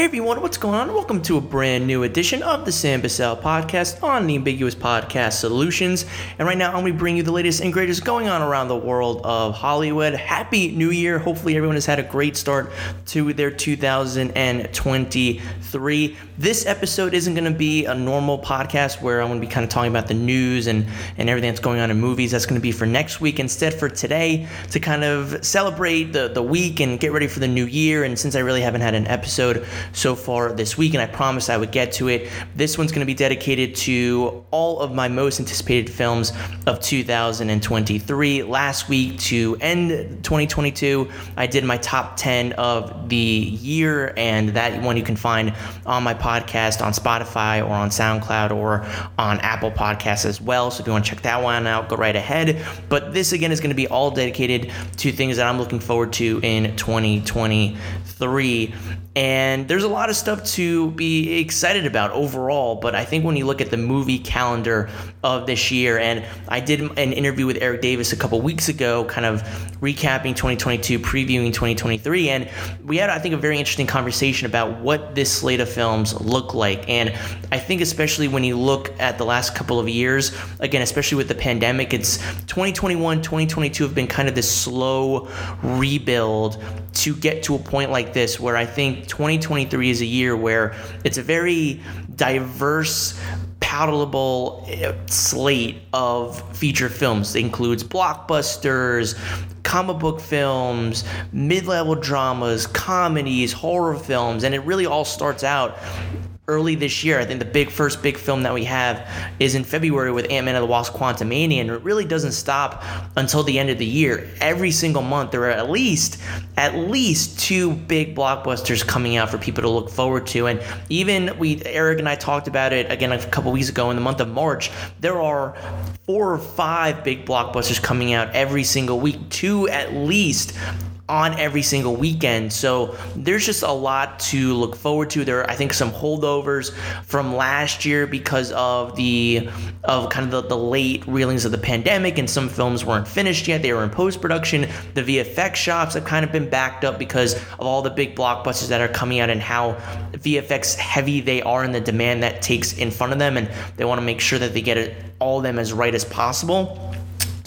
Hey everyone, what's going on? Welcome to a brand new edition of the Sam Bussell podcast on the Ambiguous Podcast Solutions. And right now, I'm going to bring you the latest and greatest going on around the world of Hollywood. Happy New Year! Hopefully, everyone has had a great start to their 2023. This episode isn't going to be a normal podcast where I'm going to be kind of talking about the news and, and everything that's going on in movies. That's going to be for next week. Instead, for today, to kind of celebrate the, the week and get ready for the new year. And since I really haven't had an episode, so far this week, and I promised I would get to it. This one's going to be dedicated to all of my most anticipated films of 2023. Last week, to end 2022, I did my top 10 of the year, and that one you can find on my podcast on Spotify or on SoundCloud or on Apple Podcasts as well. So if you want to check that one out, go right ahead. But this again is going to be all dedicated to things that I'm looking forward to in 2023. And there's a lot of stuff to be excited about overall, but I think when you look at the movie calendar of this year, and I did an interview with Eric Davis a couple weeks ago, kind of recapping 2022, previewing 2023, and we had, I think, a very interesting conversation about what this slate of films look like. And I think, especially when you look at the last couple of years, again, especially with the pandemic, it's 2021, 2022 have been kind of this slow rebuild to get to a point like this where I think 2023 is a year where it's a very diverse palatable eh, slate of feature films. It includes blockbusters, comic book films, mid level dramas, comedies, horror films, and it really all starts out early this year. I think the big first big film that we have is in February with Ant Man and the Wasp Quantumania, and it really doesn't stop until the end of the year. Every single month there are at least at least two big blockbusters coming out for people to look forward to. And even we Eric and I talked about it again a couple weeks ago in the month of March. There are four or five big blockbusters coming out every single week, two at least on every single weekend. So there's just a lot to look forward to. There are, I think, some holdovers from last year because of the of kind of the, the late reelings of the pandemic, and some films weren't finished yet. They were in post production. The VFX shops have kind of been backed up because of all the big blockbusters that are coming out and how VFX heavy they are and the demand that takes in front of them, and they want to make sure that they get it all of them as right as possible.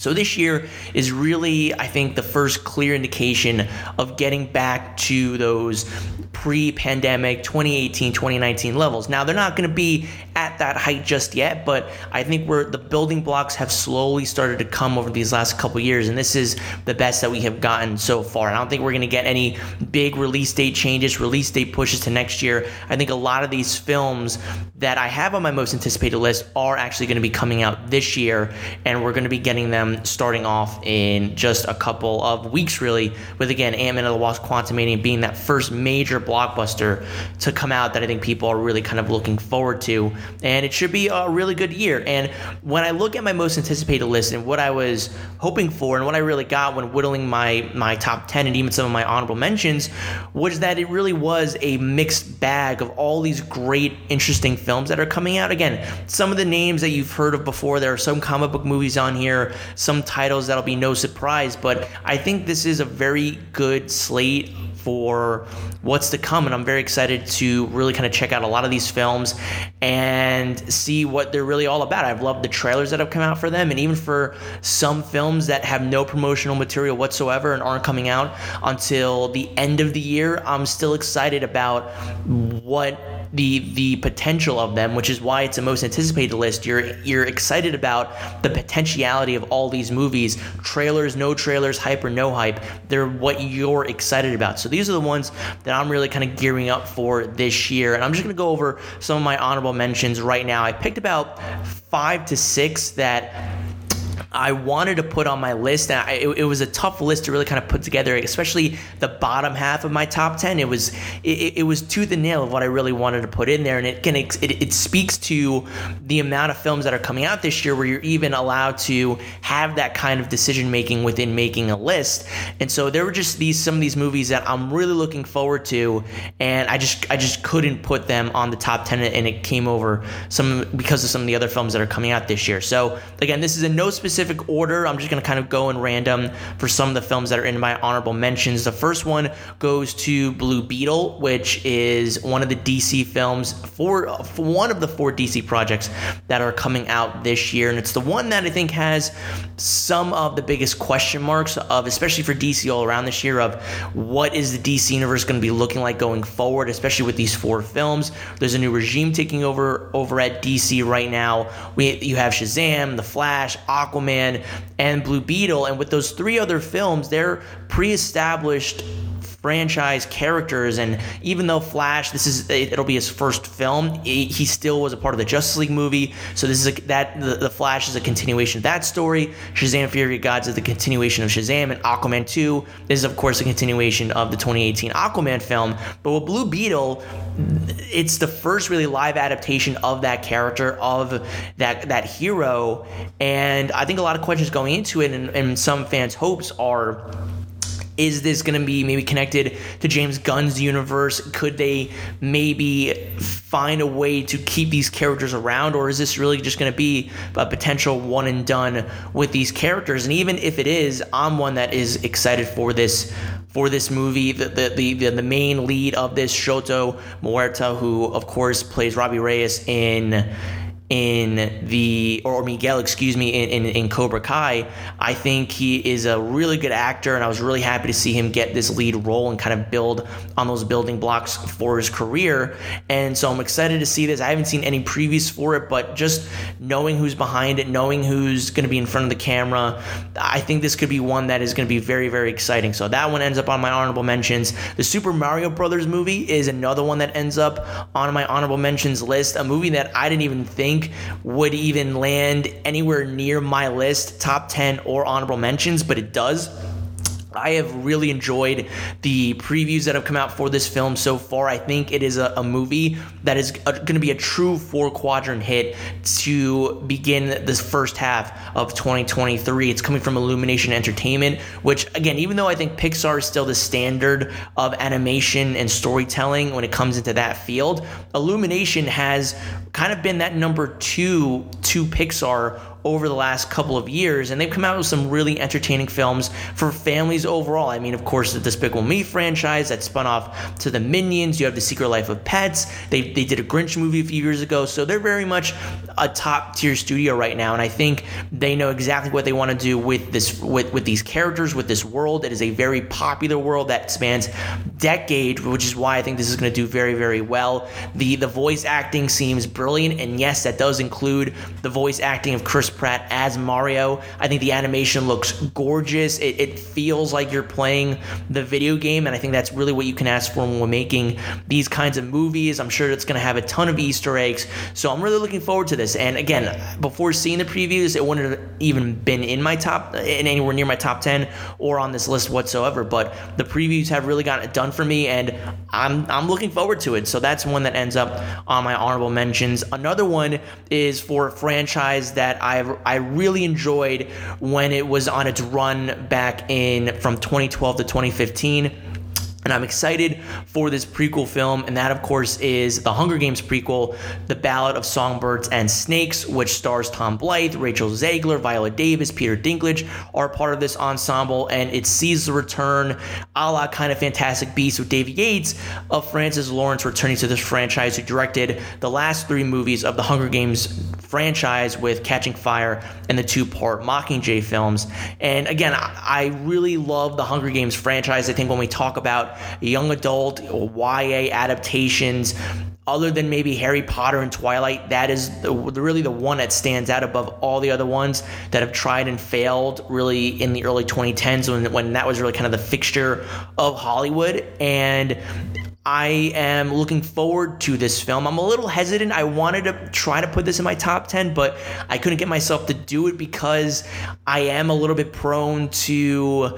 So this year is really, I think, the first clear indication of getting back to those pre-pandemic 2018 2019 levels. Now they're not going to be at that height just yet but i think we're the building blocks have slowly started to come over these last couple years and this is the best that we have gotten so far. I don't think we're going to get any big release date changes release date pushes to next year. I think a lot of these films that i have on my most anticipated list are actually going to be coming out this year and we're going to be getting them starting off in just a couple of weeks really with again ant-man and the wasp quantumania being that first major blockbuster to come out that I think people are really kind of looking forward to. And it should be a really good year. And when I look at my most anticipated list and what I was hoping for and what I really got when whittling my, my top 10 and even some of my honorable mentions was that it really was a mixed bag of all these great, interesting films that are coming out. Again, some of the names that you've heard of before, there are some comic book movies on here, some titles that'll be no surprise, but I think this is a very good slate for what's to come. And I'm very excited to really kind of check out a lot of these films and see what they're really all about. I've loved the trailers that have come out for them, and even for some films that have no promotional material whatsoever and aren't coming out until the end of the year, I'm still excited about what the the potential of them, which is why it's the most anticipated list. You're you're excited about the potentiality of all these movies, trailers, no trailers, hype or no hype. They're what you're excited about. So these are the ones that I'm really kind of gearing up for this year. And I'm just gonna go over some of my honorable mentions right now. I picked about five to six that I wanted to put on my list, and I, it, it, was a tough list to really kind of put together, especially the bottom half of my top ten. It was it, it was to the nail of what I really wanted to put in there, and it can it, it speaks to the amount of films that are coming out this year where you're even allowed to have that kind of decision making within making a list. And so there were just these some of these movies that I'm really looking forward to, and I just I just couldn't put them on the top ten, and it came over some because of some of the other films that are coming out this year. So again, this is a no specific specific order. I'm just going to kind of go in random for some of the films that are in my honorable mentions. The first one goes to Blue Beetle, which is one of the DC films for, for one of the four DC projects that are coming out this year. And it's the one that I think has some of the biggest question marks of, especially for DC all around this year, of what is the DC universe going to be looking like going forward, especially with these four films. There's a new regime taking over over at DC right now. We you have Shazam, The Flash, Aquaman, and Blue Beetle, and with those three other films, they're pre-established franchise characters and even though flash this is it'll be his first film he still was a part of the justice league movie. So this is a, that the, the, flash is a continuation of that story. Shazam fury of gods is the continuation of shazam and aquaman 2 is of course a continuation of the 2018 aquaman film. But with blue beetle it's the first really live adaptation of that character of that that hero. And i think a lot of questions going into it and, and some fans hopes are is this going to be maybe connected to James Gunn's universe? Could they maybe find a way to keep these characters around, or is this really just going to be a potential one and done with these characters? And even if it is, I'm one that is excited for this for this movie. The the the, the main lead of this Xolo Maridueña, who of course plays Robbie Reyes in in the or Miguel, excuse me, in, in, in Cobra Kai. I think he is a really good actor, and I was really happy to see him get this lead role and kind of build on those building blocks for his career. And so I'm excited to see this. I haven't seen any previews for it, but just knowing who's behind it, knowing who's going to be in front of the camera, I think this could be one that is going to be very, very exciting. So that one ends up on my honorable mentions. The Super Mario Brothers movie is another one that ends up on my honorable mentions list. A movie that I didn't even think think would even land anywhere near my list, top 10 or honorable mentions, but it does. I have really enjoyed the previews that have come out for this film so far. I think it is a, a movie that is uh, going to be a true four quadrant hit to begin this first half of 2023. It's coming from Illumination Entertainment, which, again, even though I think Pixar is still the standard of animation and storytelling when it comes into that field, Illumination has kind of been that number two to Pixar over the last couple of years, and they've come out with some really entertaining films for families overall. I mean, of course, the Despicable Me franchise that spun off to the Minions. You have The Secret Life of Pets. They, they did a Grinch movie a few years ago, so they're very much a top tier studio right now, and I think they know exactly what they want to do with this with with these characters, with this world. It is a very popular world that spans decade, which is why I think this is going to do very very well. The the voice acting seems brilliant, and yes, that does include the voice acting of Chris Pratt as Mario. I think the animation looks gorgeous. It, it feels like you're playing the video game, and I think that's really what you can ask for when we're making these kinds of movies. I'm sure it's going to have a ton of Easter eggs, so I'm really looking forward to this. And again, before seeing the previews, it wouldn't have even been in my top, in anywhere near my top 10 or on this list whatsoever. But the previews have really gotten it done for me, and I'm I'm looking forward to it. So that's one that ends up on my honorable mentions. Another one is for a franchise that I I really enjoyed when it was on its run back in from 2012 to 2015 and I'm excited for this prequel film, and that, of course, is the Hunger Games prequel, The Ballad of Songbirds and Snakes, which stars Tom Blyth, Rachel Zegler, Viola Davis, Peter Dinklage, are part of this ensemble, and it sees the return, a la kind of Fantastic Beasts with David Yates, of Francis Lawrence returning to this franchise, who directed the last three movies of the Hunger Games franchise with Catching Fire and the two part Mockingjay films. And again, I really love the Hunger Games franchise. I think when we talk about young adult YA adaptations other than maybe Harry Potter and Twilight, that is the, really the one that stands out above all the other ones that have tried and failed really in the early 2010s when, when that was really kind of the fixture of Hollywood. And I am looking forward to this film. I'm a little hesitant. I wanted to try to put this in my top 10, but I couldn't get myself to do it because I am a little bit prone to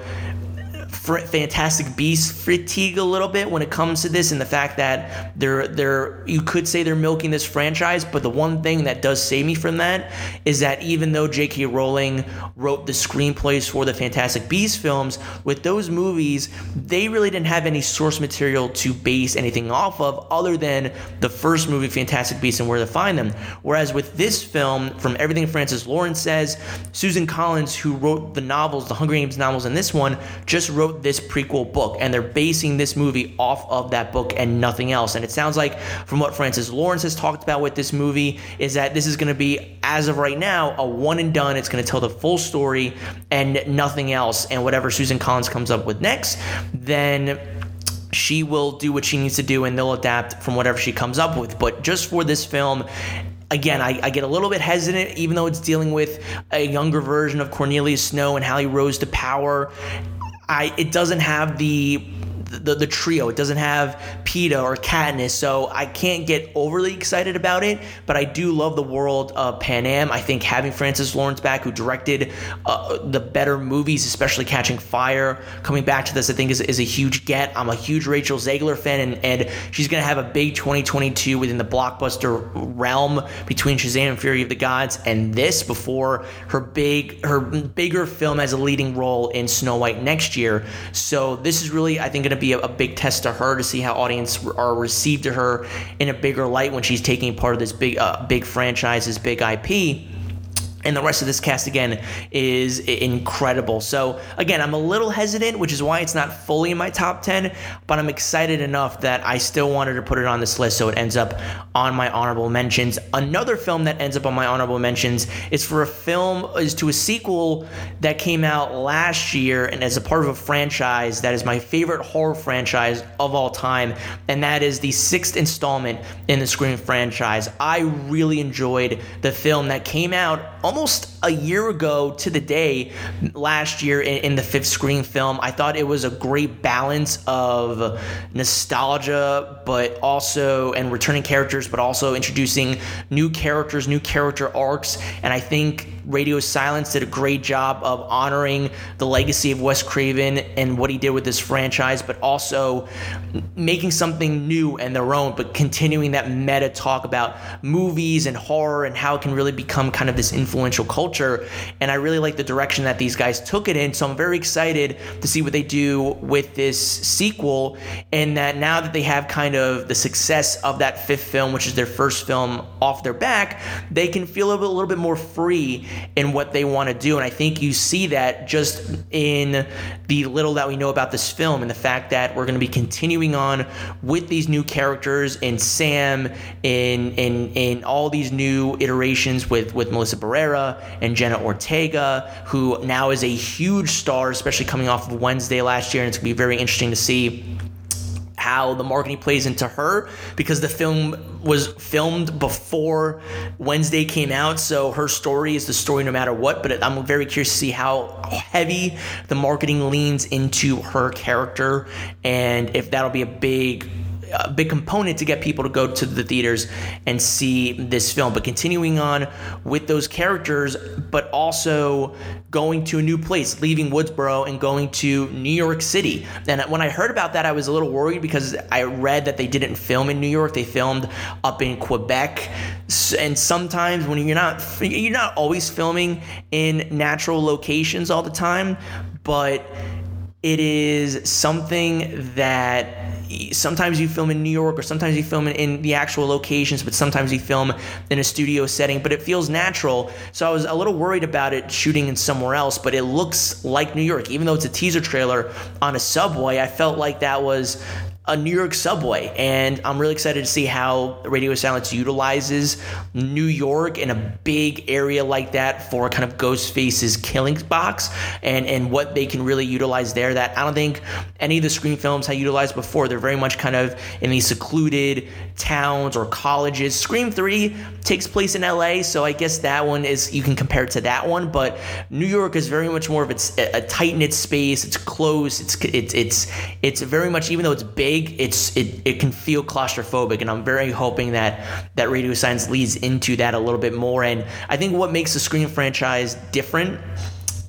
Fantastic Beast fatigue a little bit when it comes to this, and the fact that they're they're you could say they're milking this franchise, but the one thing that does save me from that is that even though J.K. Rowling wrote the screenplays for the Fantastic Beast films, with those movies, they really didn't have any source material to base anything off of other than the first movie, Fantastic Beasts, and where to find them. Whereas with this film, from everything Francis Lawrence says, Susan Collins, who wrote the novels, the Hunger Games novels, and this one, just wrote this prequel book, and they're basing this movie off of that book and nothing else. And it sounds like, from what Francis Lawrence has talked about with this movie, is that this is going to be, as of right now, a one and done. It's going to tell the full story and nothing else. And whatever Susan Collins comes up with next, then she will do what she needs to do and they'll adapt from whatever she comes up with. But just for this film, again, I, I, get a little bit hesitant, even though it's dealing with a younger version of Cornelius Snow and how he rose to power. I it doesn't have the the, the trio. It doesn't have Peeta or Katniss, so I can't get overly excited about it. But I do love the world of Panem. I think having Francis Lawrence back, who directed uh, the better movies, especially Catching Fire, coming back to this, I think is, is a huge get. I'm a huge Rachel Zegler fan, and, and she's going to have a big 2022 within the blockbuster realm between Shazam and Fury of the Gods and this before her big her bigger film as a leading role in Snow White next year. So this is really, I think, going to be a, a, big test to her to see how audience are received to her in a bigger light when she's taking part of this big uh, big franchise, this big IP and the rest of this cast again is incredible. So again, I'm a little hesitant, which is why it's not fully in my top 10, but I'm excited enough that I still wanted to put it on this list so it ends up on my honorable mentions. Another film that ends up on my honorable mentions is for a film is to a sequel that came out last year and as a part of a franchise that is my favorite horror franchise of all time, and that is the sixth installment in the Scream franchise. I really enjoyed the film that came out almost a year ago to the day last year in, in, the fifth Scream film. I thought it was a great balance of nostalgia, but also, and returning characters, but also introducing new characters, new character arcs. And I think Radio Silence did a great job of honoring the legacy of Wes Craven and what he did with this franchise, but also making something new and their own, but continuing that meta talk about movies and horror and how it can really become kind of this influential culture. And I really like the direction that these guys took it in. So I'm very excited to see what they do with this sequel. And that now that they have kind of the success of that fifth film, which is their first film off their back, they can feel a little, bit more free in what they want to do. And I think you see that just in the little that we know about this film and the fact that we're going to be continuing on with these new characters and Sam, in in in all these new iterations with with Melissa Barrera and Jenna Ortega, who now is a huge star, especially coming off of Wednesday last year, and it's going to be very interesting to see how the marketing plays into her because the film was filmed before Wednesday came out. So her story is the story no matter what. But I'm very curious to see how heavy the marketing leans into her character and if that'll be a big a big component to get people to go to the theaters and see this film. But continuing on with those characters, but also going to a new place, leaving Woodsboro and going to New York City. And when I heard about that, I was a little worried because I read that they didn't film in New York; they filmed up in Quebec. And sometimes when you're not you're not always filming in natural locations all the time, but it is something that sometimes you film in New York or sometimes you film in, the actual locations, but sometimes you film in a studio setting, but it feels natural. So I was a little worried about it shooting in somewhere else, but it looks like New York. Even though it's a teaser trailer on a subway, I felt like that was a New York subway. And I'm really excited to see how Radio Silence utilizes New York in a big area like that for kind of Ghostface's killing box and, and what they can really utilize there that I don't think any of the Scream films have utilized before. They're very much kind of in these secluded towns or colleges. Scream 3 takes place in LA, so I guess that one is, you can compare it to that one, but New York is very much more of it's a tight knit space. It's close. It's, it's, it's, it's very much, even though it's big, big, it's it, it can feel claustrophobic, and I'm very hoping that that Radio Silence leads into that a little bit more. And I think what makes the Scream franchise different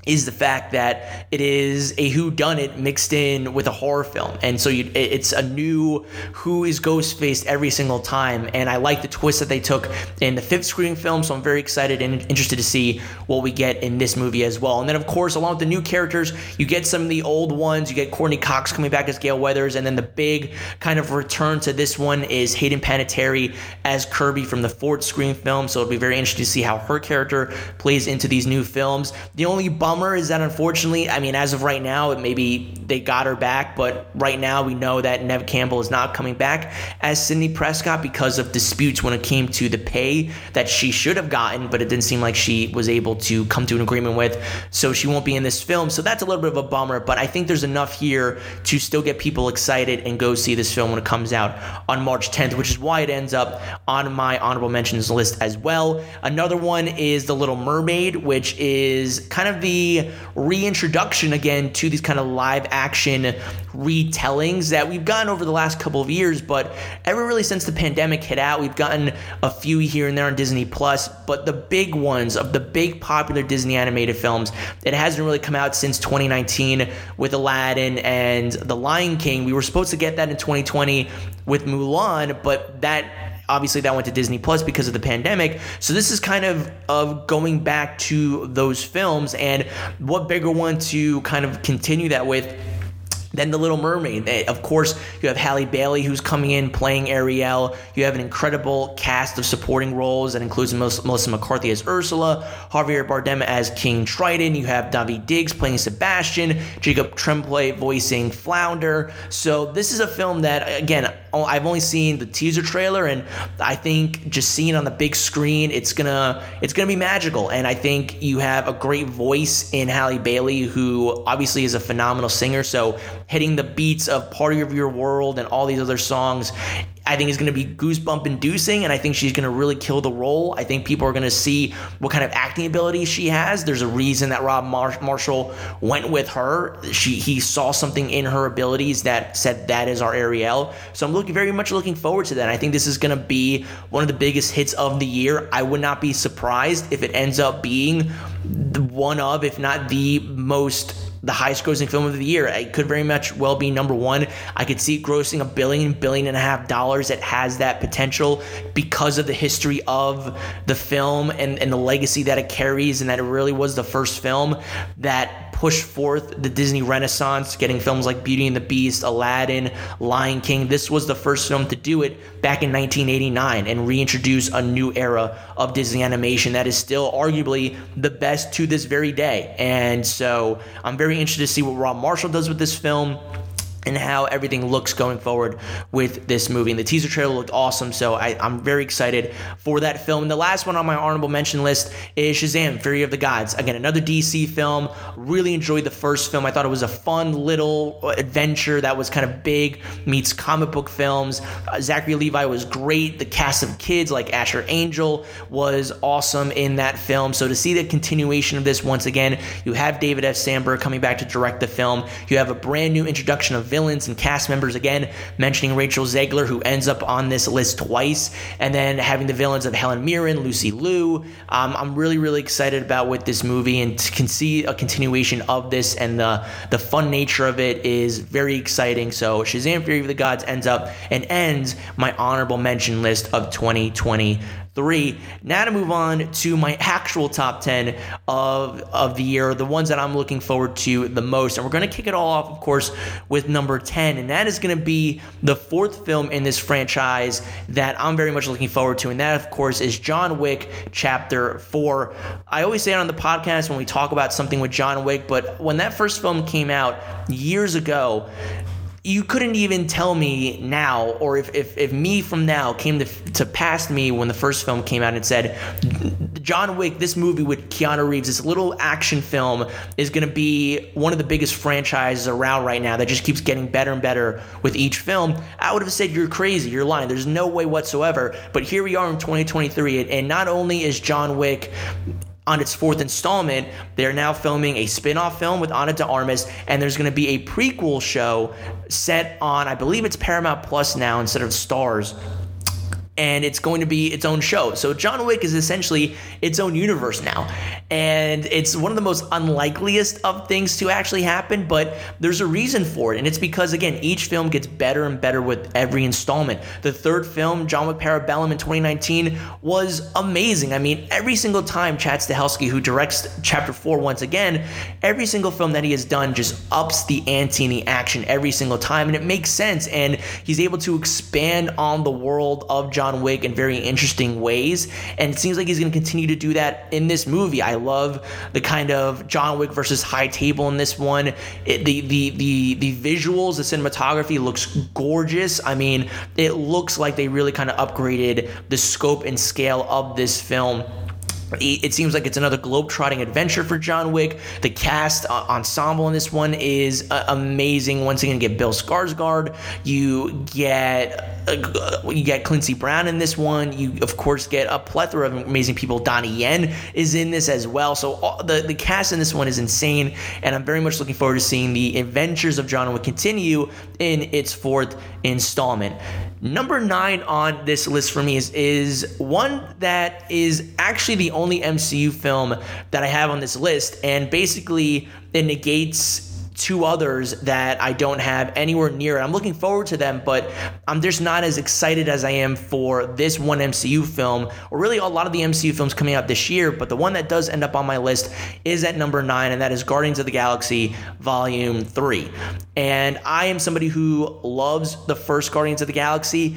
is the fact that it is a who done it mixed in with a horror film. And so you, it's a new who is ghostface every single time. And i like the twist that they took in the fifth screening film so i'm very excited and interested to see what we get in this movie as well. And then of course along with the new characters you get some of the old ones. You get courteney cox coming back as gale weathers and then the big kind of return to this one is hayden panettiere as kirby from the fourth Scream film. So it'll be very interesting to see how her character plays into these new films. The only bummer bummer is that unfortunately, I mean, as of right now, maybe they got her back, but right now we know that Neve Campbell is not coming back as Sidney Prescott because of disputes when it came to the pay that she should have gotten, but it didn't seem like she was able to come to an agreement with. So she won't be in this film. So that's a little bit of a bummer, but I think there's enough here to still get people excited and go see this film when it comes out on March 10th, which is why it ends up on my honorable mentions list as well. Another one is The Little Mermaid, which is kind of the reintroduction again to these kind of live action retellings that we've gotten over the last couple of years, but ever really since the pandemic hit out, we've gotten a few here and there on Disney Plus, but the big ones of the big popular Disney animated films, it hasn't really come out since 2019 with Aladdin and The Lion King. We were supposed to get that in 2020 with Mulan, but that obviously that went to Disney Plus because of the pandemic. So this is kind of of going back to those films and what bigger one to kind of continue that with then The Little Mermaid. Eh, of course, you have Halle Bailey who's coming in playing Ariel. You have an incredible cast of supporting roles that includes Melissa McCarthy as Ursula, Javier Bardem as King Triton. You have Daveed Diggs playing Sebastian, Jacob Tremblay voicing Flounder. So this is a film that, again, Oh, I've only seen the teaser trailer, and I think just seeing it on the big screen, it's gonna it's gonna be magical. And I think you have a great voice in Halle Bailey, who obviously is a phenomenal singer. So hitting the beats of "Part of Your World and all these other songs I think is going to be goosebump inducing, and I think she's going to really kill the role. I think people are going to see what kind of acting ability she has. There's a reason that Rob Mar- Marshall went with her. She he saw something in her abilities that said that is our Ariel. So I'm looking very much looking forward to that. I think this is going to be one of the biggest hits of the year. I would not be surprised if it ends up being one of, if not the most the highest grossing film of the year. It could very much well be number one. I could see it grossing a billion, billion and a half dollars. It has that potential because of the history of the film and, and the legacy that it carries, and that it really was the first film that push forth the Disney Renaissance, getting films like Beauty and the Beast, Aladdin, Lion King. This was the first film to do it back in 1989 and reintroduce a new era of Disney animation that is still arguably the best to this very day. And so I'm very interested to see what Rob Marshall does with this film and how everything looks going forward with this movie. And the teaser trailer looked awesome, so I, am very excited for that film. And the last one on my honorable mention list is Shazam: Fury of the Gods. Again, another DC film. Really enjoyed the first film. I thought it was a fun little adventure that was kind of big meets comic book films. Uh, Zachary Levi was great. The cast of kids like Asher Angel was awesome in that film. So to see the continuation of this once again, you have David F. Sandberg coming back to direct the film. You have a brand new introduction of villains and cast members again, mentioning Rachel Zegler, who ends up on this list twice, and then having the villains of Helen Mirren, Lucy Liu. Um, I'm really, really excited about with this movie and can see a continuation of this, and the, the fun nature of it is very exciting. So, Shazam Fury of the Gods ends up and ends my honorable mention list of 2020 three. Now to move on to my actual top 10 of, of the year, the ones that I'm looking forward to the most. And we're going to kick it all off, of course, with number 10. And that is going to be the fourth film in this franchise that I'm very much looking forward to. And that, of course, is John Wick Chapter 4. I always say it on the podcast when we talk about something with John Wick, but when that first film came out years ago, you couldn't even tell me now, or if, if, if me from now came to, to past me when the first film came out and said, John Wick, this movie with Keanu Reeves, this little action film is going to be one of the biggest franchises around right now that just keeps getting better and better with each film, I would have said, You're crazy, you're lying. There's no way whatsoever. But here we are in 2023, and not only is John Wick on its fourth installment, they're now filming a spin off film with Ana de Armas, and there's going to be a prequel show set on, I believe it's Paramount Plus now instead of Starz and it's going to be its own show. So John Wick is essentially its own universe now. And it's one of the most unlikeliest of things to actually happen, but there's a reason for it. And it's because, again, each film gets better and better with every installment. The third film, John Wick Parabellum in 2019, was amazing. I mean, every single time Chad Stahelski, who directs Chapter 4 once again, every single film that he has done just ups the ante in the action every single time. And it makes sense. And he's able to expand on the world of John John Wick in very interesting ways. And it seems like he's going to continue to do that in this movie. I love the kind of John Wick versus High Table in this one. It, the, the, the, the visuals, the cinematography looks gorgeous. I mean, it looks like they really kind of upgraded the scope and scale of this film it seems like it's another globe-trotting adventure for John Wick. The cast uh, ensemble in this one is uh, amazing. Once again, you get Bill Skarsgård, you get you get Clancy Brown in this one. You of course get a plethora of amazing people. Donnie Yen is in this as well. So all, the the cast in this one is insane, and I'm very much looking forward to seeing the adventures of John Wick continue in its fourth installment. Number nine on this list for me is, is one that is actually the only MCU film that I have on this list, and basically it negates two others that I don't have anywhere near. I'm looking forward to them, but I'm just not as excited as I am for this one MCU film, or really a lot of the MCU films coming out this year. But the one that does end up on my list is at number nine, and that is Guardians of the Galaxy Volume 3. And I am somebody who loves the first Guardians of the Galaxy.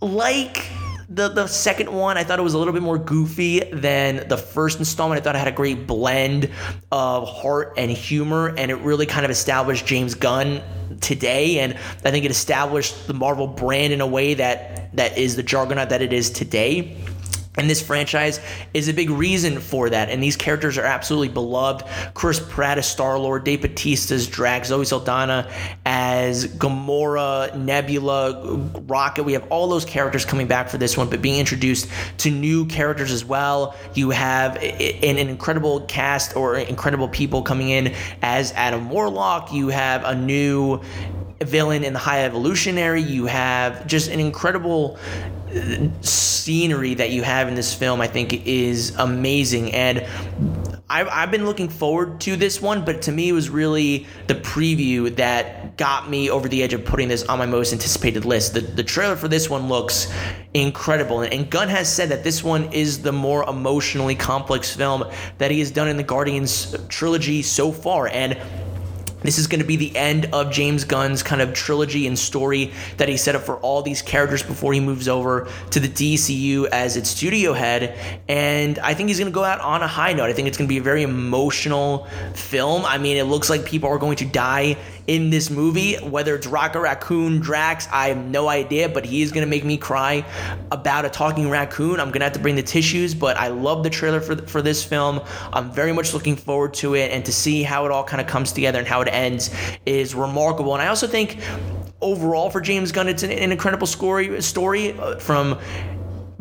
Like the the second one, I thought it was a little bit more goofy than the first installment. I thought it had a great blend of heart and humor, and it really kind of established James Gunn today. And I think it established the Marvel brand in a way that that is the juggernaut that it is today. And this franchise is a big reason for that. And these characters are absolutely beloved. Chris Pratt as Star Lord, Dave Bautista's Drax, Zoe Saldana as Gamora, Nebula, Rocket. We have all those characters coming back for this one, but being introduced to new characters as well. You have an incredible cast or incredible people coming in as Adam Warlock. You have a new villain in the High Evolutionary. You have just an incredible scenery that you have in this film, I think, is amazing. And I've, I've been looking forward to this one, but to me, it was really the preview that got me over the edge of putting this on my most anticipated list. The, the trailer for this one looks incredible. And, and Gunn has said that this one is the more emotionally complex film that he has done in the Guardians trilogy so far. And this is going to be the end of James Gunn's kind of trilogy and story that he set up for all these characters before he moves over to the DCU as its studio head. And I think he's going to go out on a high note. I think it's going to be a very emotional film. I mean, it looks like people are going to die in this movie. Whether it's Rocket Raccoon, Drax, I have no idea, but he is to make me cry about a talking raccoon. I'm to have to bring the tissues, but I love the trailer for, for this film. I'm very much looking forward to it, and to see how it all kind of comes together and how it ends is remarkable. And I also think overall for James Gunn, it's an, an incredible story, story uh, from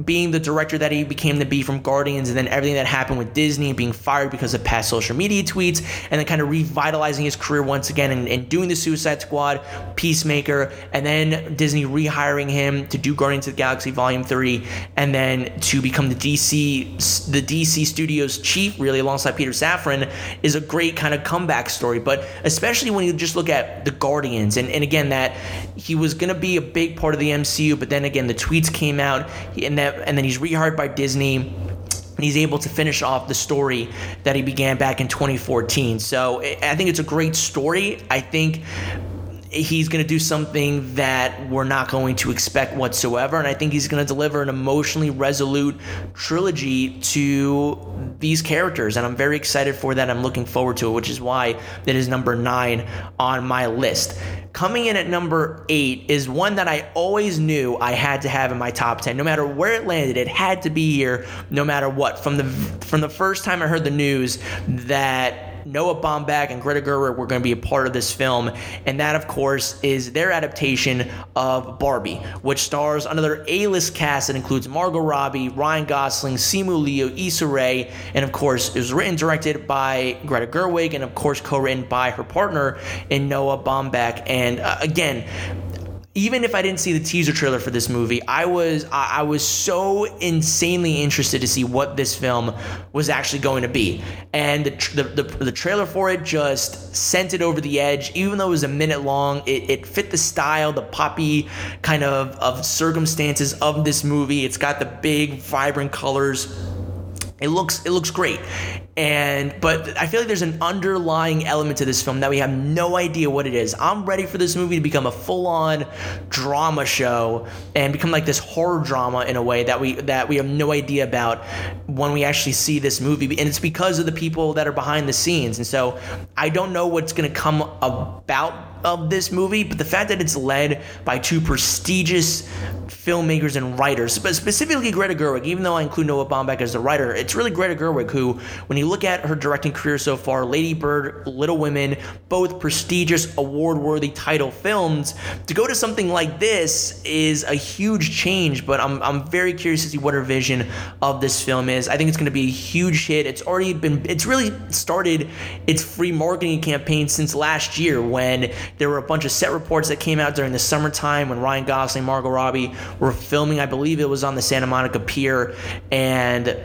being the director that he became to be from Guardians, and then everything that happened with Disney being fired because of past social media tweets, and then kind of revitalizing his career once again and, and doing the Suicide Squad, Peacemaker, and then Disney rehiring him to do Guardians of the Galaxy Volume 3, and then to become the DC the DC Studios chief, really alongside Peter Safran, is a great kind of comeback story. But especially when you just look at the Guardians, and, and again that he was gonna be a big part of the MCU, but then again the tweets came out and that and then he's rehired by Disney and he's able to finish off the story that he began back in 2014. So I think it's a great story. I think he's going to do something that we're not going to expect whatsoever. And I think he's going to deliver an emotionally resolute trilogy to these characters. And I'm very excited for that. I'm looking forward to it, which is why it is number nine on my list. Coming in at number eight is one that I always knew I had to have in my top 10. No matter where it landed, it had to be here no matter what. From the from the first time I heard the news that Noah Baumbach and Greta Gerwig were going to be a part of this film, and that, of course, is their adaptation of Barbie, which stars another A-list cast that includes Margot Robbie, Ryan Gosling, Simu Liu, Issa Rae, and of course, it was written directed by Greta Gerwig, and of course, co-written by her partner in Noah Baumbach. And uh, again, even if I didn't see the teaser trailer for this movie, I was I, was so insanely interested to see what this film was actually going to be, and the, the, the, the trailer for it just sent it over the edge. Even though it was a minute long, it, it fit the style, the poppy kind of of circumstances of this movie. It's got the big, vibrant colors. It looks it looks great, and but I feel like there's an underlying element to this film that we have no idea what it is. I'm ready for this movie to become a full-on drama show and become like this horror drama in a way that we that we have no idea about when we actually see this movie. And it's because of the people that are behind the scenes. And so I don't know what's gonna come about of this movie, but the fact that it's led by two prestigious filmmakers and writers, but specifically Greta Gerwig, even though I include Noah Baumbach as the writer, it's really Greta Gerwig who, when you look at her directing career so far, Lady Bird, Little Women, both prestigious, award-worthy title films, to go to something like this is a huge change, but I'm, I'm very curious to see what her vision of this film is. I think it's going to be a huge hit. It's already been, it's really started its free marketing campaign since last year when there were a bunch of set reports that came out during the summertime when Ryan Gosling, Margot Robbie were filming. I believe it was on the Santa Monica Pier, and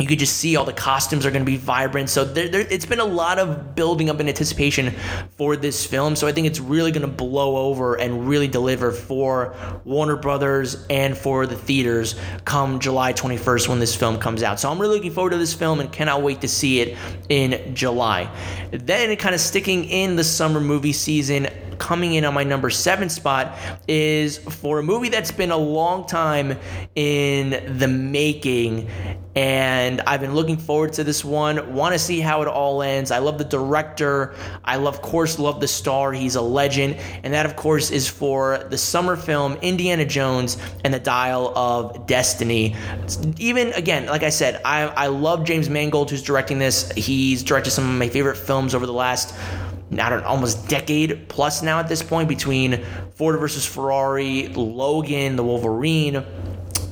you could just see all the costumes are going to be vibrant. So there, there, it's been a lot of building up in anticipation for this film. So I think it's really going to blow over and really deliver for Warner Brothers and for the theaters come July 21st when this film comes out. So I'm really looking forward to this film and cannot wait to see it in July. Then kind of sticking in the summer movie season coming in on my number seven spot is for a movie that's been a long time in the making. And I've been looking forward to this one. Want to see how it all ends. I love the director. I love, of course, love the star. He's a legend. And that, of course, is for the summer film Indiana Jones and the Dial of Destiny. Even again, like I said, I, I love James Mangold who's directing this. He's directed some of my favorite films over the last I don't almost decade plus now at this point between Ford versus Ferrari, Logan, the Wolverine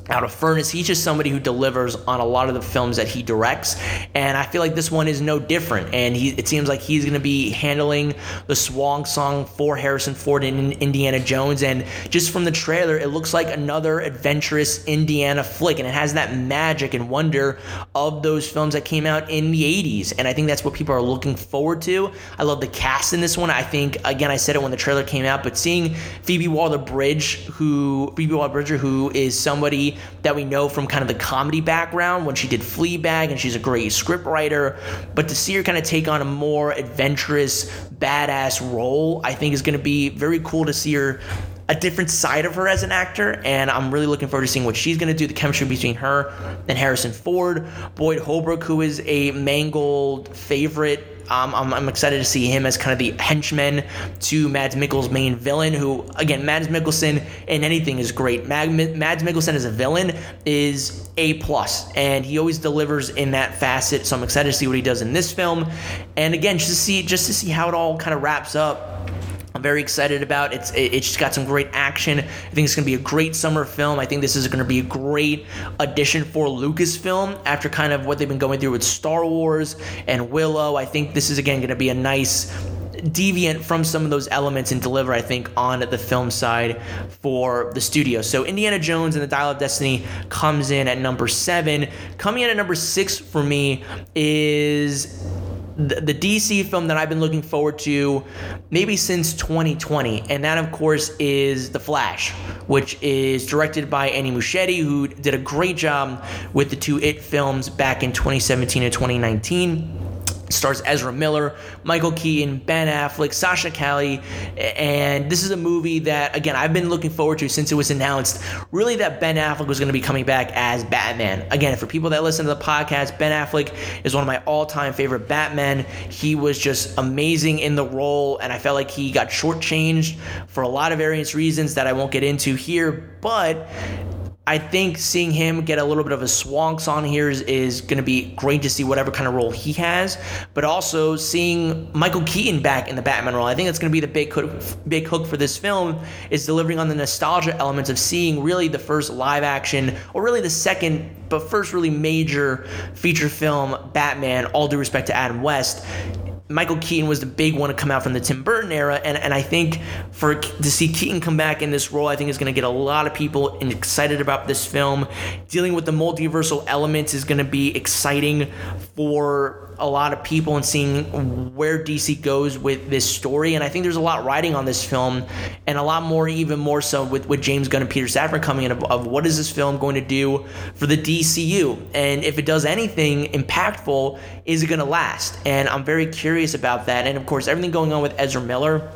out of Furnace. He's just somebody who delivers on a lot of the films that he directs, and I feel like this one is no different. And he, it seems like he's going to be handling the swan song for Harrison Ford in Indiana Jones. And just from the trailer, it looks like another adventurous Indiana flick, and it has that magic and wonder of those films that came out in the 80s. And I think that's what people are looking forward to. I love the cast in this one. I think again, I said it when the trailer came out, but seeing Phoebe Waller-Bridge, who Phoebe Waller-Bridge, who is somebody that we know from kind of the comedy background when she did Fleabag, and she's a great script writer. But to see her kind of take on a more adventurous, badass role, I think is going to be very cool to see her a different side of her as an actor, and I'm really looking forward to seeing what she's going to do. The chemistry between her and Harrison Ford, Boyd Holbrook, who is a Mangold favorite um, I'm, I'm, excited to see him as kind of the henchman to Mads Mikkelsen's main villain, who, again, Mads Mikkelsen in anything is great. Mads Mikkelsen as a villain is A+, plus, and he always delivers in that facet, so I'm excited to see what he does in this film. And again, just to see, just to see how it all kind of wraps up I'm very excited about. It's it's got some great action. I think it's going to be a great summer film. I think this is going to be a great addition for Lucasfilm after kind of what they've been going through with Star Wars and Willow. I think this is again going to be a nice deviant from some of those elements and deliver, I think, on the film side for the studio. So Indiana Jones and the Dial of Destiny comes in at number seven. Coming in at number six for me is the, DC film that I've been looking forward to maybe since 2020, and that of course is The Flash, which is directed by Andy Muschietti, who did a great job with the two It films back in 2017 and 2019 stars Ezra Miller, Michael Keaton, Ben Affleck, Sasha Calle, and this is a movie that again I've been looking forward to since it was announced. Really, that Ben Affleck was going to be coming back as Batman. Again, for people that listen to the podcast, Ben Affleck is one of my all-time favorite Batman. He was just amazing in the role, and I felt like he got shortchanged for a lot of various reasons that I won't get into here, but I think seeing him get a little bit of a swanks on here is, is going to be great to see whatever kind of role he has, but also seeing Michael Keaton back in the Batman role. I think that's going to be the big hook, big hook for this film is delivering on the nostalgia elements of seeing really the first live action or really the second but first really major feature film Batman all due respect to Adam West Michael Keaton was the big one to come out from the Tim Burton era, and, and I think for to see Keaton come back in this role, I think is going to get a lot of people excited about this film. Dealing with the multiversal elements is going to be exciting for a lot of people and seeing where DC goes with this story. And I think there's a lot riding on this film, and a lot more, even more so, with, with James Gunn and Peter Safran coming in of, of what is this film going to do for the DCU, and if it does anything impactful, is it going to last? And I'm very curious about that. And of course, everything going on with Ezra Miller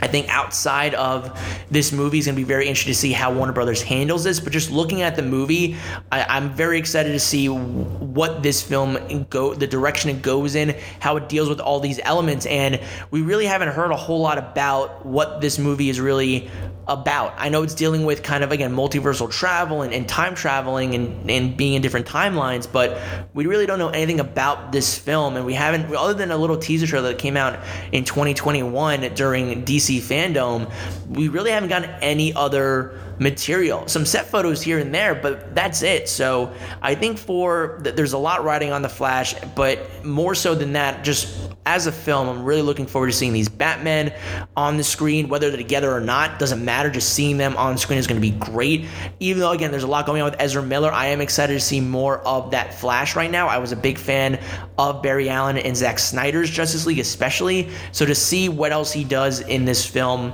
I think outside of this movie is going to be very interesting to see how Warner Brothers handles this. But just looking at the movie, I, am very excited to see what this film go, the direction it goes in, how it deals with all these elements. And we really haven't heard a whole lot about what this movie is really about. I know it's dealing with kind of again multiversal travel and, and time traveling and, and being in different timelines, but we really don't know anything about this film, and we haven't other than a little teaser trailer that came out in 2021 during DC Fandom. We really haven't gotten any other material. Some set photos here and there, but that's it. So I think for there's a lot riding on the Flash, but more so than that, just as a film, I'm really looking forward to seeing these Batmen on the screen, whether they're together or not, doesn't matter. Just seeing them on screen is going to be great. Even though again, there's a lot going on with Ezra Miller, I am excited to see more of that Flash right now. I was a big fan of Barry Allen and Zack Snyder's Justice League, especially. So to see what else he does in this film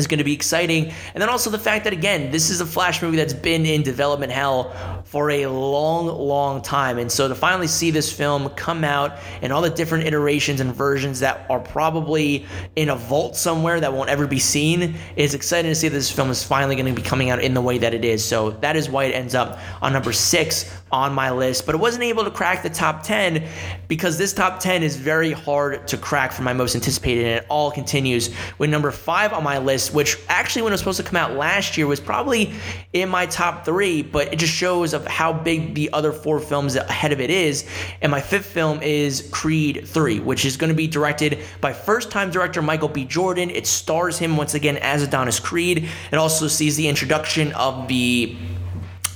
is going to be exciting. And then also the fact that, again, this is a Flash movie that's been in development hell for a long, long time. And so to finally see this film come out and all the different iterations and versions that are probably in a vault somewhere that won't ever be seen is exciting to see this film is finally going to be coming out in the way that it is. So that is why it ends up on number six on my list. But it wasn't able to crack the top 10 because this top 10 is very hard to crack for my most anticipated. And it all continues with number five on my list which actually, when it was supposed to come out last year, was probably in my top three, but it just shows of how big the other four films ahead of it is. And my fifth film is Creed 3, which is going to be directed by first time director Michael B. Jordan. It stars him once again as Adonis Creed. It also sees the introduction of the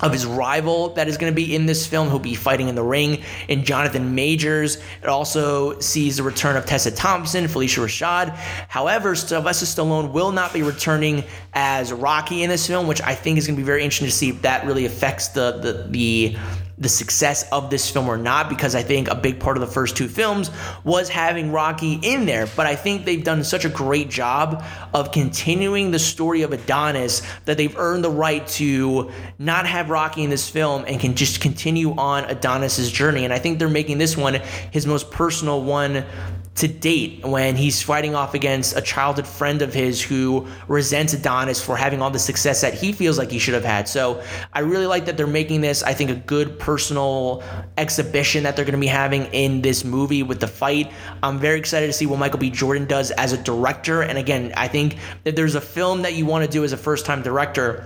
of his rival that is going to be in this film, who'll be fighting in the ring, in Jonathan Majors. It also sees the return of Tessa Thompson, Phylicia Rashad. However, Sylvester Stallone will not be returning as Rocky in this film, which I think is going to be very interesting to see if that really affects the the the the success of this film or not because I think a big part of the first two films was having Rocky in there. But I think they've done such a great job of continuing the story of Adonis that they've earned the right to not have Rocky in this film and can just continue on Adonis's journey. And I think they're making this one his most personal one to date when he's fighting off against a childhood friend of his who resents Adonis for having all the success that he feels like he should have had. So I really like that they're making this, I think, a good personal exhibition that they're going to be having in this movie with the fight. I'm very excited to see what Michael B. Jordan does as a director. And again, I think that there's a film that you want to do as a first time director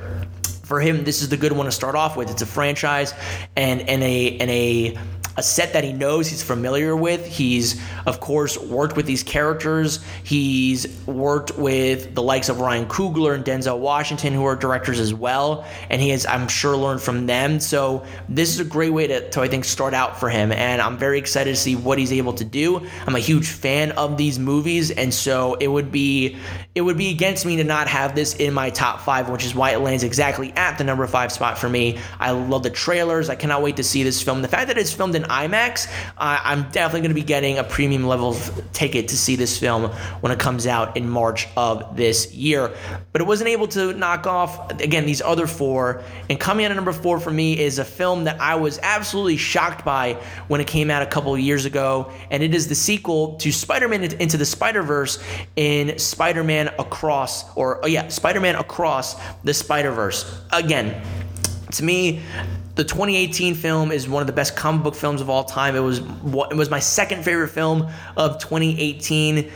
for him, this is the good one to start off with. It's a franchise and and a and a a set that he knows he's familiar with. He's, of course, worked with these characters. He's worked with the likes of Ryan Coogler and Denzel Washington, who are directors as well. And he has, I'm sure, learned from them. So this is a great way to, to I think, start out for him. And I'm very excited to see what he's able to do. I'm a huge fan of these movies. And so it would be it would be against me to not have this in my top five, which is why it lands exactly at the number five spot for me. I love the trailers. I cannot wait to see this film. The fact that it's filmed in IMAX, uh, I'm definitely going to be getting a premium level ticket to see this film when it comes out in March of this year. But it wasn't able to knock off, again, these other four. And coming in at number four for me is a film that I was absolutely shocked by when it came out a couple of years ago. And it is the sequel to Spider Man Into the Spider Verse in Spider Man Across, or oh yeah, Spider Man Across the Spider Verse. Again, to me, the 2018 film is one of the best comic book films of all time. It was it was my second favorite film of 2018.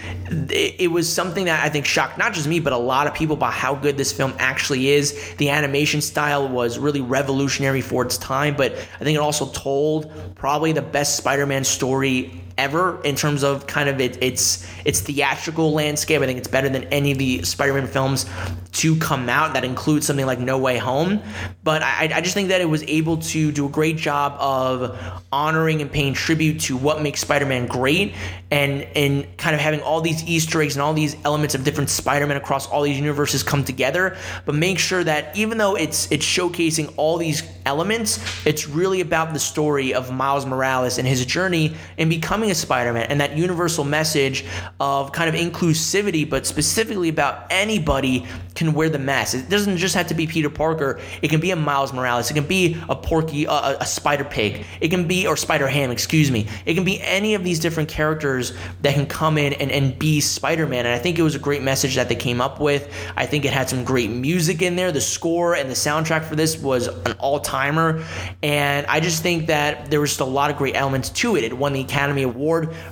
It, was something that I think shocked not just me but a lot of people about how good this film actually is. The animation style was really revolutionary for its time, but I think it also told probably the best Spider-Man story ever in terms of kind of it, its its theatrical landscape. I think it's better than any of the Spider-Man films to come out. That includes something like No Way Home. But I, I just think that it was able to do a great job of honoring and paying tribute to what makes Spider-Man great, and and kind of having all these Easter eggs and all these elements of different Spider-Man across all these universes come together. But make sure that even though it's it's showcasing all these elements, it's really about the story of Miles Morales and his journey in becoming Spider-Man and that universal message of kind of inclusivity, but specifically about anybody can wear the mask. It doesn't just have to be Peter Parker. It can be a Miles Morales. It can be a Porky, a, a Spider Pig. It can be or Spider Ham, excuse me. It can be any of these different characters that can come in and, and be Spider-Man. And I think it was a great message that they came up with. I think it had some great music in there. The score and the soundtrack for this was an all-timer. And I just think that there was just a lot of great elements to it. It won the Academy Award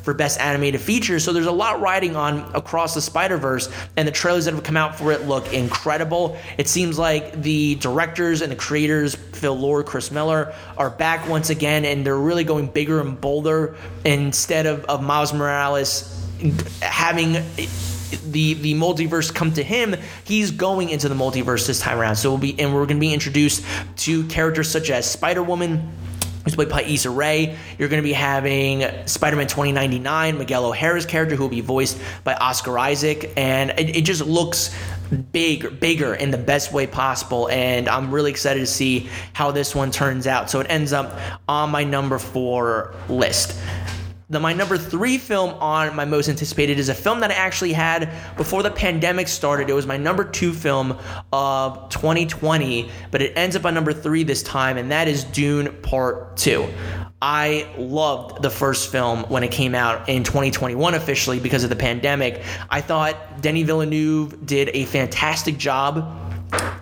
for Best Animated Feature. So there's a lot riding on across the Spider-Verse. And the trailers that have come out for it look incredible. It seems like the directors and the creators, Phil Lord, Chris Miller, are back once again, and they're really going bigger and bolder instead of, of Miles Morales having the the multiverse come to him, he's going into the multiverse this time around. So we'll be and we're going to be introduced to characters such as Spider Woman. Who's played by Issa Rae. You're going to be having Spider Man 2099, Miguel O'Hara's character, who will be voiced by Oscar Isaac. And it, it just looks big, bigger in the best way possible. And I'm really excited to see how this one turns out. So it ends up on my number four list. The, my number three film on my most anticipated is a film that I actually had before the pandemic started. It was my number two film of 2020, but it ends up on number three this time, and that is Dune Part 2. I loved the first film when it came out in 2021 officially because of the pandemic. I thought Denis Villeneuve did a fantastic job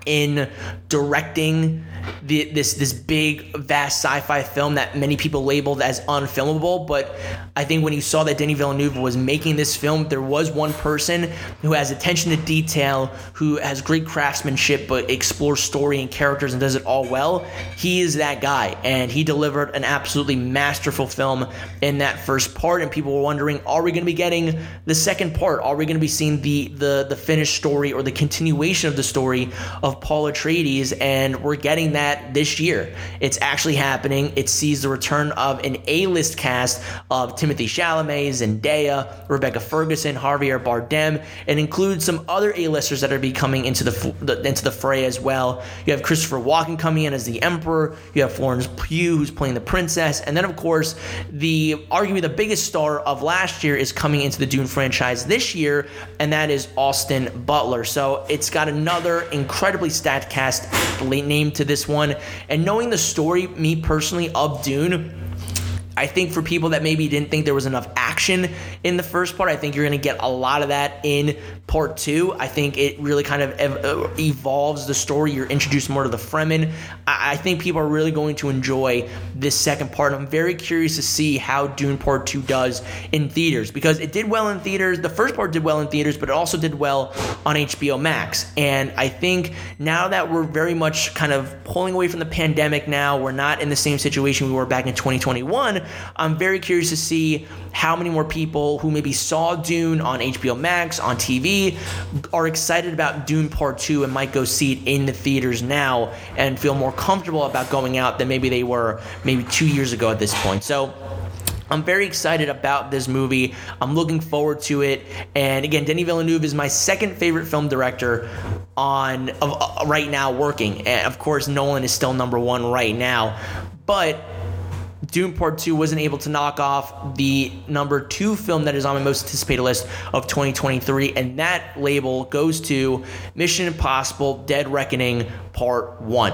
in directing the, this this big vast sci-fi film that many people labeled as unfilmable but I think when you saw that Denis Villeneuve was making this film there was one person who has attention to detail who has great craftsmanship but explores story and characters and does it all well. He is that guy and he delivered an absolutely masterful film in that first part and people were wondering are we going to be getting the second part? Are we going to be seeing the the the finished story or the continuation of the story of Paul Atreides? And we're getting that that this year. It's actually happening. It sees the return of an A-list cast of Timothy Chalamet, Zendaya, Rebecca Ferguson, Javier Bardem, and includes some other A-listers that are be coming into the, the into the fray as well. You have Christopher Walken coming in as the Emperor. You have Florence Pugh who's playing the princess, and then of course the arguably the biggest star of last year is coming into the Dune franchise this year, and that is Austin Butler. So it's got another incredibly stacked cast named to this one. And knowing the story, me personally, of Dune, I think for people that maybe didn't think there was enough action in the first part, I think you're going to get a lot of that in part two. I think it really kind of ev- uh, evolves the story. You're introduced more to the Fremen. I-, I think people are really going to enjoy this second part. I'm very curious to see how Dune Part 2 does in theaters because it did well in theaters. The first part did well in theaters, but it also did well on HBO Max. And I think now that we're very much kind of pulling away from the pandemic now, we're not in the same situation we were back in 2021. I'm very curious to see how many more people who maybe saw Dune on HBO Max, on TV, are excited about Dune Part 2 and might go see it in the theaters now and feel more comfortable about going out than maybe they were maybe two years ago at this point. So, I'm very excited about this movie. I'm looking forward to it. And again, Denis Villeneuve is my second favorite film director on uh, right now working. And of course, Nolan is still number one right now. But Dune Part 2 wasn't able to knock off the number two film that is on my most anticipated list of 2023, and that label goes to Mission Impossible Dead Reckoning Part 1.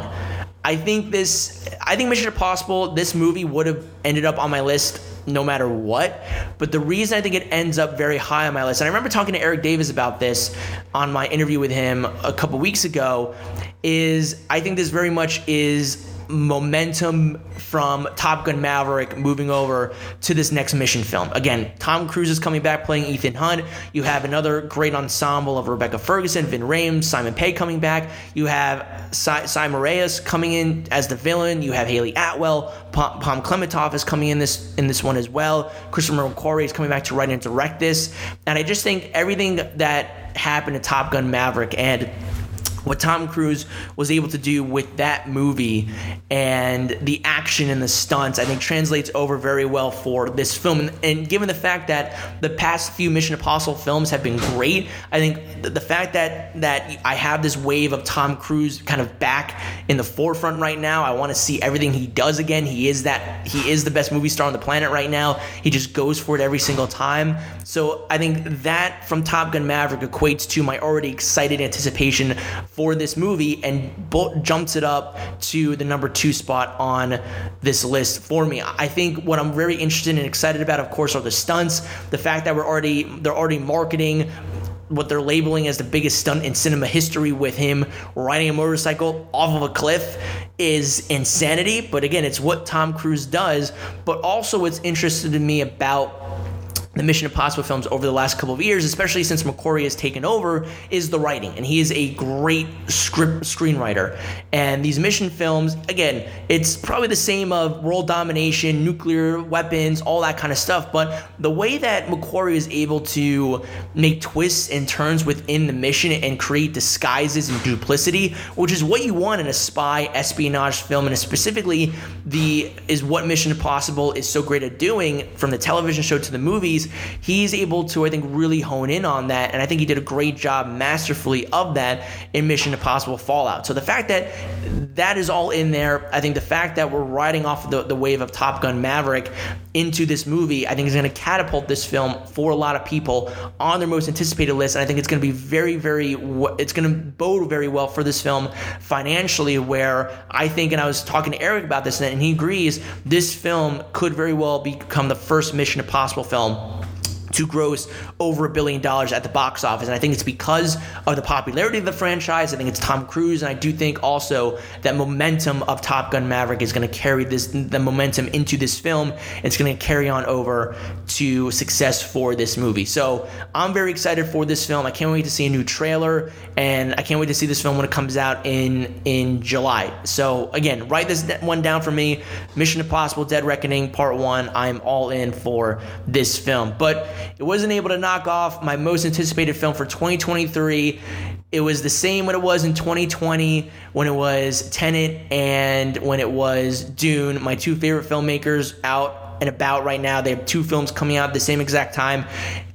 I think this, I think Mission Impossible, this movie would have ended up on my list no matter what. But the reason I think it ends up very high on my list, and I remember talking to Eric Davis about this on my interview with him a couple weeks ago, is I think this very much is momentum from Top Gun Maverick moving over to this next mission film. Again, Tom Cruise is coming back playing Ethan Hunt. You have another great ensemble of Rebecca Ferguson, Ving Rhames, Simon Pegg coming back. You have Esai Morales coming in as the villain. You have Hayley Atwell. Pom, Klementieff is coming in this in this one as well. Christopher McQuarrie is coming back to write and direct this. And I just think everything that happened to Top Gun Maverick and what Tom Cruise was able to do with that movie and the action and the stunts, I think translates over very well for this film. And, and, given the fact that the past few Mission Impossible films have been great, I think the, the fact that that I have this wave of Tom Cruise kind of back in the forefront right now, I want to see everything he does again. He is that he is the best movie star on the planet right now. He just goes for it every single time. So I think that from Top Gun Maverick equates to my already excited anticipation for this movie and bo- jumps it up to the number two spot on this list for me. I think what I'm very interested and excited about, of course, are the stunts. The fact that we're already they're already marketing what they're labeling as the biggest stunt in cinema history with him riding a motorcycle off of a cliff is insanity. But again, it's what Tom Cruise does. But also, what's interested in me about the Mission Impossible films over the last couple of years, especially since McQuarrie has taken over, is the writing. And he is a great script screenwriter. And these mission films, again, it's probably the same of world domination, nuclear weapons, all that kind of stuff. But the way that McQuarrie is able to make twists and turns within the mission and create disguises and duplicity, which is what you want in a spy espionage film, and specifically the is what Mission Impossible is so great at doing from the television show to the movies he's able to, I think, really hone in on that. And I think he did a great job masterfully of that in Mission Impossible Fallout. So the fact that that is all in there, I think the fact that we're riding off the, the wave of Top Gun Maverick into this movie, I think is going to catapult this film for a lot of people on their most anticipated list. And I think it's going to be very, very, it's going to bode very well for this film financially, where I think, and I was talking to Eric about this, and he agrees, this film could very well become the first Mission Impossible film to gross over a billion dollars at the box office. And I think it's because of the popularity of the franchise. I think it's Tom Cruise, and I do think also that momentum of Top Gun Maverick is going to carry this the momentum into this film. It's going to carry on over to success for this movie. So I'm very excited for this film. I can't wait to see a new trailer, and I can't wait to see this film when it comes out in in July. So again, write this one down for me. Mission Impossible: Dead Reckoning Part One. I'm all in for this film, but it wasn't able to knock off my most anticipated film for 2023. It was the same when it was in 2020, when it was Tenet and when it was Dune, my two favorite filmmakers out and about right now. They have two films coming out at the same exact time.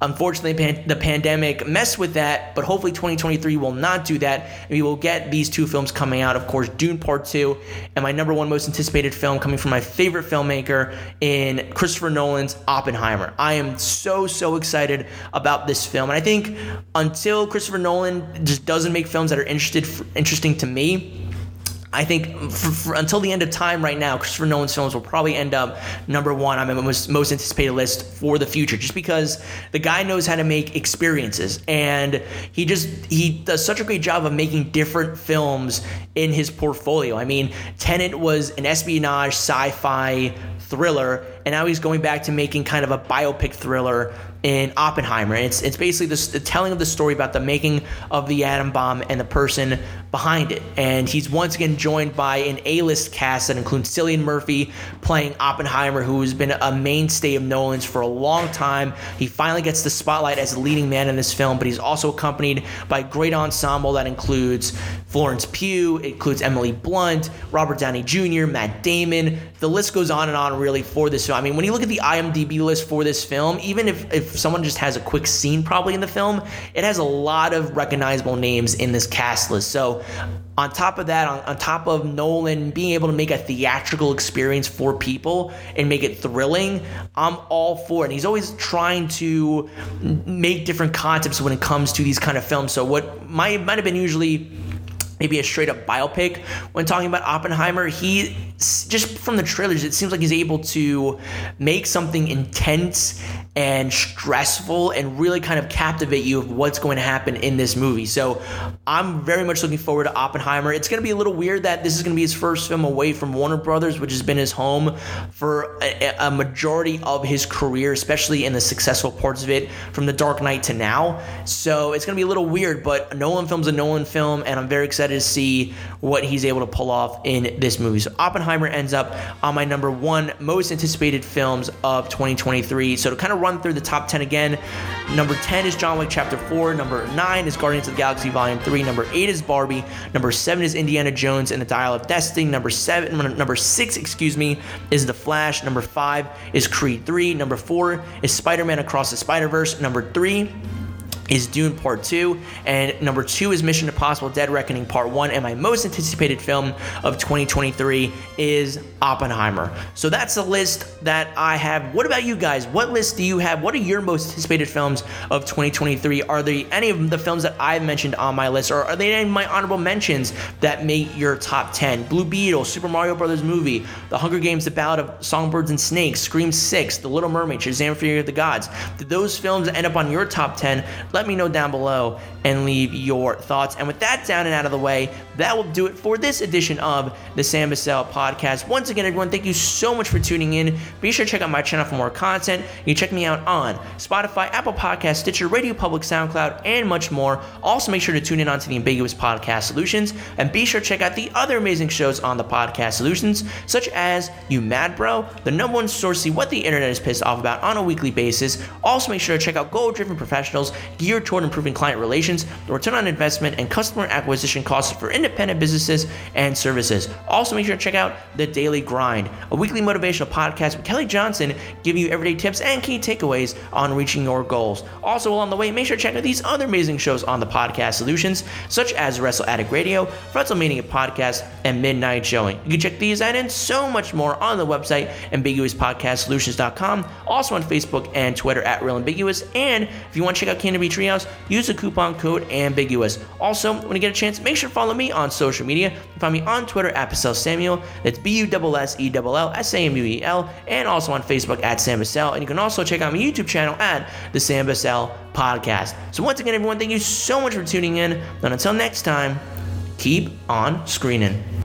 Unfortunately, pan- the pandemic messed with that, but hopefully 2023 will not do that. We will get these two films coming out. Of course, Dune Part 2 and my number one most anticipated film coming from my favorite filmmaker in Christopher Nolan's Oppenheimer. I am so, so excited about this film. And I think until Christopher Nolan just doesn't make films that are interested, interesting to me, I think for, for, until the end of time right now, Christopher Nolan's films will probably end up number one on my most, most anticipated list for the future, just because the guy knows how to make experiences, and he just he does such a great job of making different films in his portfolio. I mean, Tenet was an espionage sci-fi thriller, and now he's going back to making kind of a biopic thriller in Oppenheimer. It's it's basically the, the, telling of the story about the making of the atom bomb and the person behind it. And he's once again joined by an A-list cast that includes Cillian Murphy playing Oppenheimer, who has been a mainstay of Nolan's for a long time. He finally gets the spotlight as the leading man in this film, but he's also accompanied by a great ensemble that includes Florence Pugh, includes Emily Blunt, Robert Downey Jr., Matt Damon. The list goes on and on really for this film. I mean, when you look at the IMDb list for this film, even if, if someone just has a quick scene probably in the film, it has a lot of recognizable names in this cast list. So on top of that, on, on top of Nolan being able to make a theatrical experience for people and make it thrilling, I'm all for it. And he's always trying to make different concepts when it comes to these kind of films. So what might might have been usually maybe a straight up biopic when talking about Oppenheimer, he just from the trailers, it seems like he's able to make something intense and stressful and really kind of captivate you of what's going to happen in this movie. So I'm very much looking forward to Oppenheimer. It's going to be a little weird that this is going to be his first film away from Warner Brothers, which has been his home for a, a majority of his career, especially in the successful parts of it from The Dark Knight to now. So it's going to be a little weird, but Nolan film's a Nolan film, and I'm very excited to see what he's able to pull off in this movie. So Oppenheimer ends up on my number one most anticipated films of 2023. So to kind of run through the top 10 again. Number 10 is John Wick Chapter 4. Number 9 is Guardians of the Galaxy Volume 3. Number 8 is Barbie. Number 7 is Indiana Jones and the Dial of Destiny. Number 7, number 6, excuse me, is The Flash. Number 5 is Creed 3. Number 4 is Spider-Man Across the Spider-Verse. Number 3 is Dune Part 2, and number 2 is Mission Impossible Dead Reckoning Part 1, and my most anticipated film of 2023 is Oppenheimer. So that's the list that I have. What about you guys? What list do you have? What are your most anticipated films of 2023? Are there any of the films that I've mentioned on my list, or are they any of my honorable mentions that make your top 10? Blue Beetle, Super Mario Brothers movie, The Hunger Games, The Ballad of Songbirds and Snakes, Scream 6, The Little Mermaid, Shazam Fury of the Gods. Did those films end up on your top 10? Let let me know down below and leave your thoughts. And with that down and out of the way, that will do it for this edition of the Sam Bussell podcast. Once again, everyone, thank you so much for tuning in. Be sure to check out my channel for more content. You can check me out on Spotify, Apple Podcast, Stitcher, Radio Public, SoundCloud, and much more. Also, make sure to tune in onto the Ambiguous Podcast Solutions and be sure to check out the other amazing shows on the Podcast Solutions, such as You Mad Bro, the number one source see what the internet is pissed off about on a weekly basis. Also, make sure to check out Goal Driven Professionals, geared toward improving client relations, the return on investment, and customer acquisition costs for independent businesses and services. Also, make sure to check out The Daily Grind, a weekly motivational podcast with Kelly Johnson, giving you everyday tips and key takeaways on reaching your goals. Also, along the way, make sure to check out these other amazing shows on the podcast solutions, such as Wrestle Addict Radio, WrestleMania Podcast, and Midnight Showing. You can check these out and so much more on the website, ambiguouspodcastsolutions.com, also on Facebook and Twitter at Real Ambiguous. And if you want to check out Canterbury Treehouse, use the coupon code ambiguous. Also, when you get a chance, make sure to follow me on social media. Find me on Twitter at Bussell Samuel. That's B U S S E L L S A M U E L, and also on Facebook at Sam Bussell. And you can also check out my YouTube channel at the Sam Bussell Podcast. So once again, everyone, thank you so much for tuning in. And until next time, keep on screening.